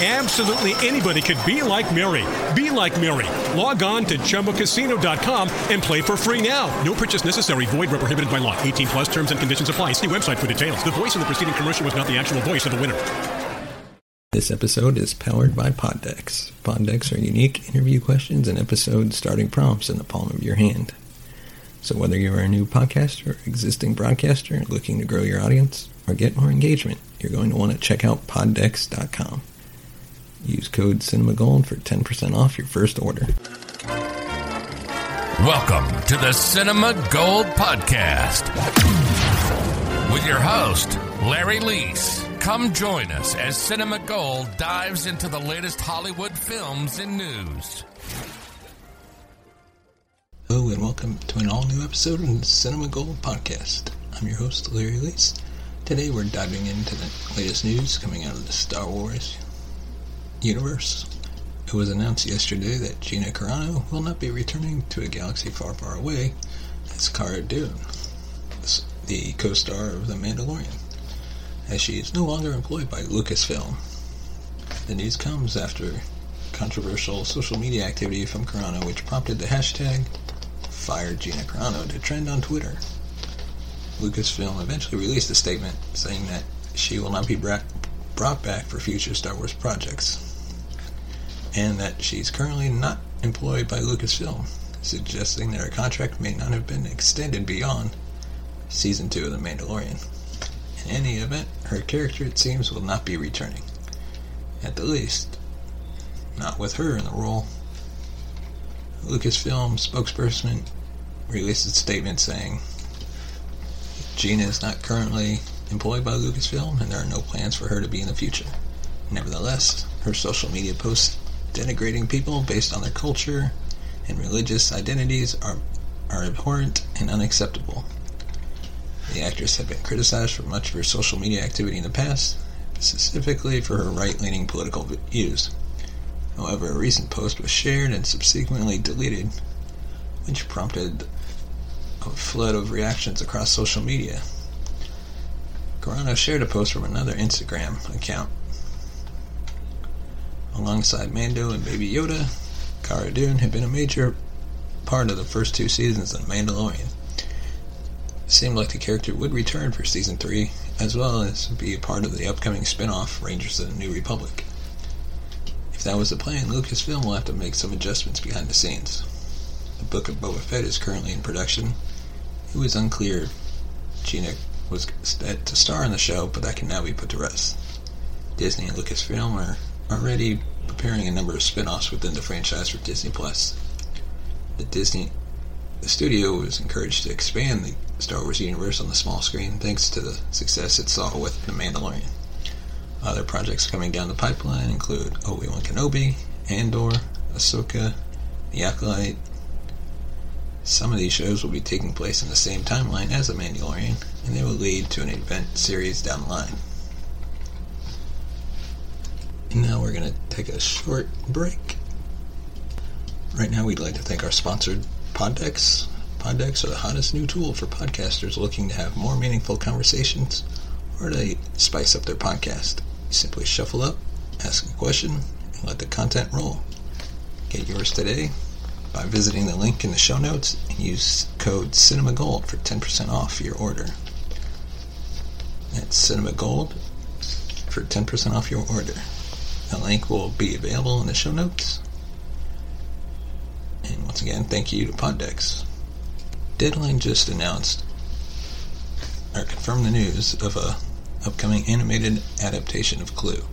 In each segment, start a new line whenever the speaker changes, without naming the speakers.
Absolutely anybody could be like Mary. Be like Mary. Log on to ChumbaCasino.com and play for free now. No purchase necessary. Void where prohibited by law. 18 plus terms and conditions apply. See website for details. The voice in the preceding commercial was not the actual voice of the winner.
This episode is powered by Poddex. Poddex are unique interview questions and episode starting prompts in the palm of your hand. So whether you're a new podcaster, existing broadcaster, looking to grow your audience, or get more engagement, you're going to want to check out poddex.com. Use code CinemaGold for 10% off your first order.
Welcome to the Cinema Gold Podcast with your host, Larry Leese. Come join us as Cinema Gold dives into the latest Hollywood films and news.
Hello and welcome to an all-new episode of the Cinema Gold Podcast. I'm your host, Larry Leese. Today we're diving into the latest news coming out of the Star Wars universe. It was announced yesterday that Gina Carano will not be returning to a galaxy far, far away as Cara Dune, the co-star of The Mandalorian, as she is no longer employed by Lucasfilm. The news comes after controversial social media activity from Carano, which prompted the hashtag Fired Gina Carano to trend on Twitter. Lucasfilm eventually released a statement saying that she will not be brought back for future Star Wars projects and that she's currently not employed by Lucasfilm, suggesting that her contract may not have been extended beyond season 2 of The Mandalorian. In any event, her character, it seems, will not be returning. At the least, not with her in the role. Lucasfilm spokesperson released a statement saying Gina is not currently employed by Lucasfilm and there are no plans for her to be in the future. Nevertheless, her social media posts denigrating people based on their culture and religious identities are, are abhorrent and unacceptable. The actress had been criticized for much of her social media activity in the past, specifically for her right leaning political views. However, a recent post was shared and subsequently deleted, which prompted a flood of reactions across social media. Carano shared a post from another Instagram account alongside Mando and Baby Yoda, Cara Dune had been a major part of the first two seasons of Mandalorian. It seemed like the character would return for season 3, as well as be a part of the upcoming spin off Rangers of the New Republic. If that was the plan, Lucasfilm will have to make some adjustments behind the scenes. The Book of Boba Fett is currently in production. It was unclear Gina was set to star in the show, but that can now be put to rest. Disney and Lucasfilm are already preparing a number of spin-offs within the franchise for Disney Plus. The Disney the studio was encouraged to expand the Star Wars universe on the small screen thanks to the success it saw with The Mandalorian. Other projects coming down the pipeline include Obi-Wan Kenobi, Andor, Ahsoka, The Acolyte. Some of these shows will be taking place in the same timeline as The Mandalorian, and they will lead to an event series down the line. Now we're going to take a short break. Right now, we'd like to thank our sponsor, Poddex. Poddex are the hottest new tool for podcasters looking to have more meaningful conversations or to spice up their podcast. You simply shuffle up, ask a question, and let the content roll. Get yours today by visiting the link in the show notes and use code CinemaGold for 10% off your order. That's CinemaGold for 10% off your order. The link will be available in the show notes. And once again, thank you to Poddex. Deadline just announced or confirmed the news of a upcoming animated adaptation of Clue.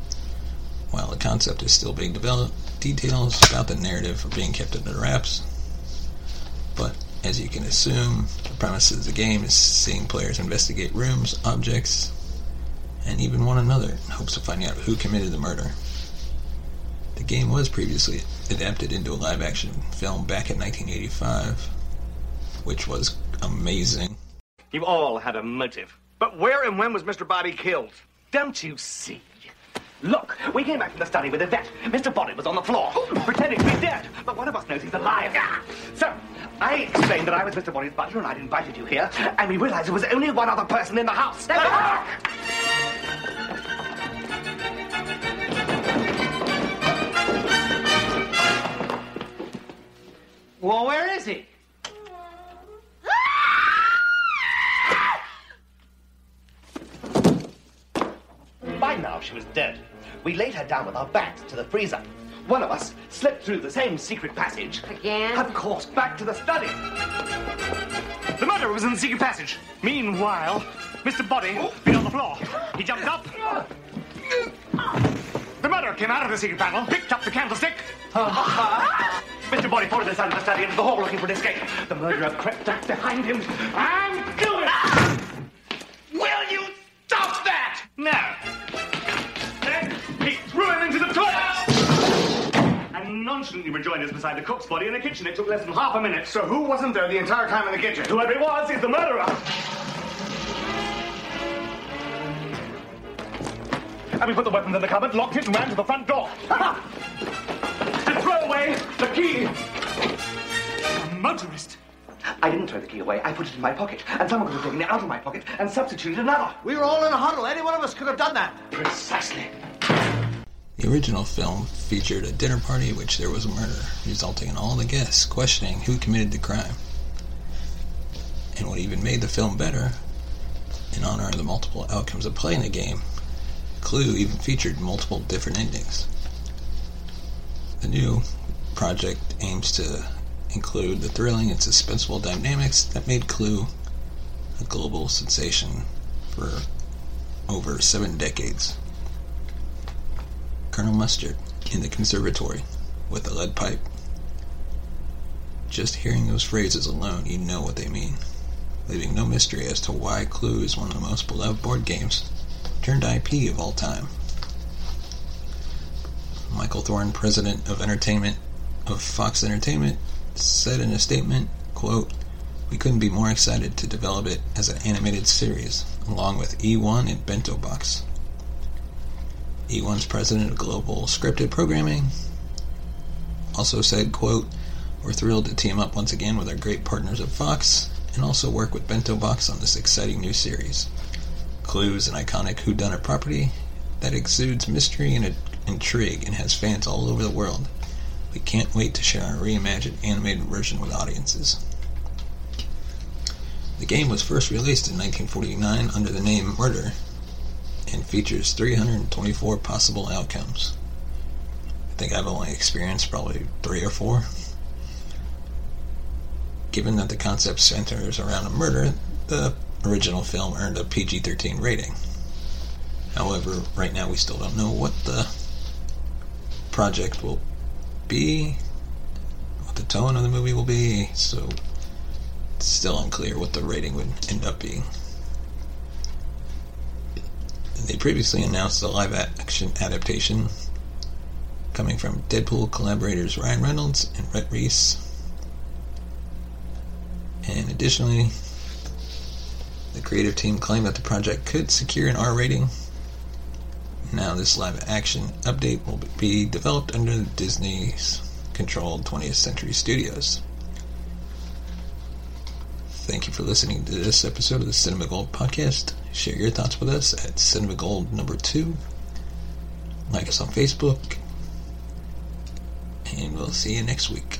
While the concept is still being developed, details about the narrative are being kept under wraps. But as you can assume, the premise of the game is seeing players investigate rooms, objects, and even one another in hopes of finding out who committed the murder. The game was previously adapted into a live action film back in 1985, which was amazing.
You all had a motive. But where and when was Mr. Boddy killed? Don't you see? Look, we came back from the study with a vet. Mr. Boddy was on the floor, pretending to be dead. But one of us knows he's alive. So, I explained that I was Mr. Boddy's butler and I'd invited you here, and we realized there was only one other person in the house.
Well, where is he?
By now, she was dead. We laid her down with our backs to the freezer. One of us slipped through the same secret passage.
Again?
Of course, back to the study. The murderer was in the secret passage. Meanwhile, Mr. Boddy been on the floor. He jumped up. The murderer came out of the secret panel, picked up the candlestick. Mr. Boddy followed us out of the study into the hall looking for an escape. The murderer crept up behind him and killed him. Will you stop that? No. Then he threw him into the toilet. And nonchalantly rejoined us beside the cook's body in the kitchen. It took less than half a minute. So who wasn't there the entire time in the kitchen? Whoever it was is the murderer. And we put the weapons in the cupboard, locked it, and ran to the front door. And throw away the key. A motorist. I didn't throw the key away. I put it in my pocket. And someone could have taken it out of my pocket and substituted another.
We were all in a huddle. Any one of us could have done that.
Precisely.
The original film featured a dinner party in which there was a murder, resulting in all the guests questioning who committed the crime. And what even made the film better, in honor of the multiple outcomes of playing the game, Clue even featured multiple different endings. The new project aims to include the thrilling and suspenseful dynamics that made Clue a global sensation for over seven decades. Colonel Mustard in the conservatory with a lead pipe. Just hearing those phrases alone, you know what they mean, leaving no mystery as to why Clue is one of the most beloved board games turned IP of all time. Michael Thorne, president of entertainment of Fox Entertainment, said in a statement, quote, we couldn't be more excited to develop it as an animated series, along with eOne and Bento Box. eOne's president of global scripted programming also said, quote, we're thrilled to team up once again with our great partners at Fox and also work with Bento Box on this exciting new series. Clue is an iconic whodunit property that exudes mystery and intrigue and has fans all over the world. We can't wait to share our reimagined animated version with audiences. The game was first released in 1949 under the name Murder and features 324 possible outcomes. I think I've only experienced probably three or four. Given that the concept centers around a murder, the original film earned a PG 13 rating. However, right now we still don't know what the project will be, what the tone of the movie will be, so it's still unclear what the rating would end up being. They previously announced a live action adaptation coming from Deadpool collaborators Ryan Reynolds and Rhett Reese. And additionally, the creative team claimed that the project could secure an R rating. Now, this live action update will be developed under Disney's controlled 20th Century Studios. Thank you for listening to this episode of the Cinema Gold podcast. Share your thoughts with us at Cinema Gold number two. Like us on Facebook. And we'll see you next week.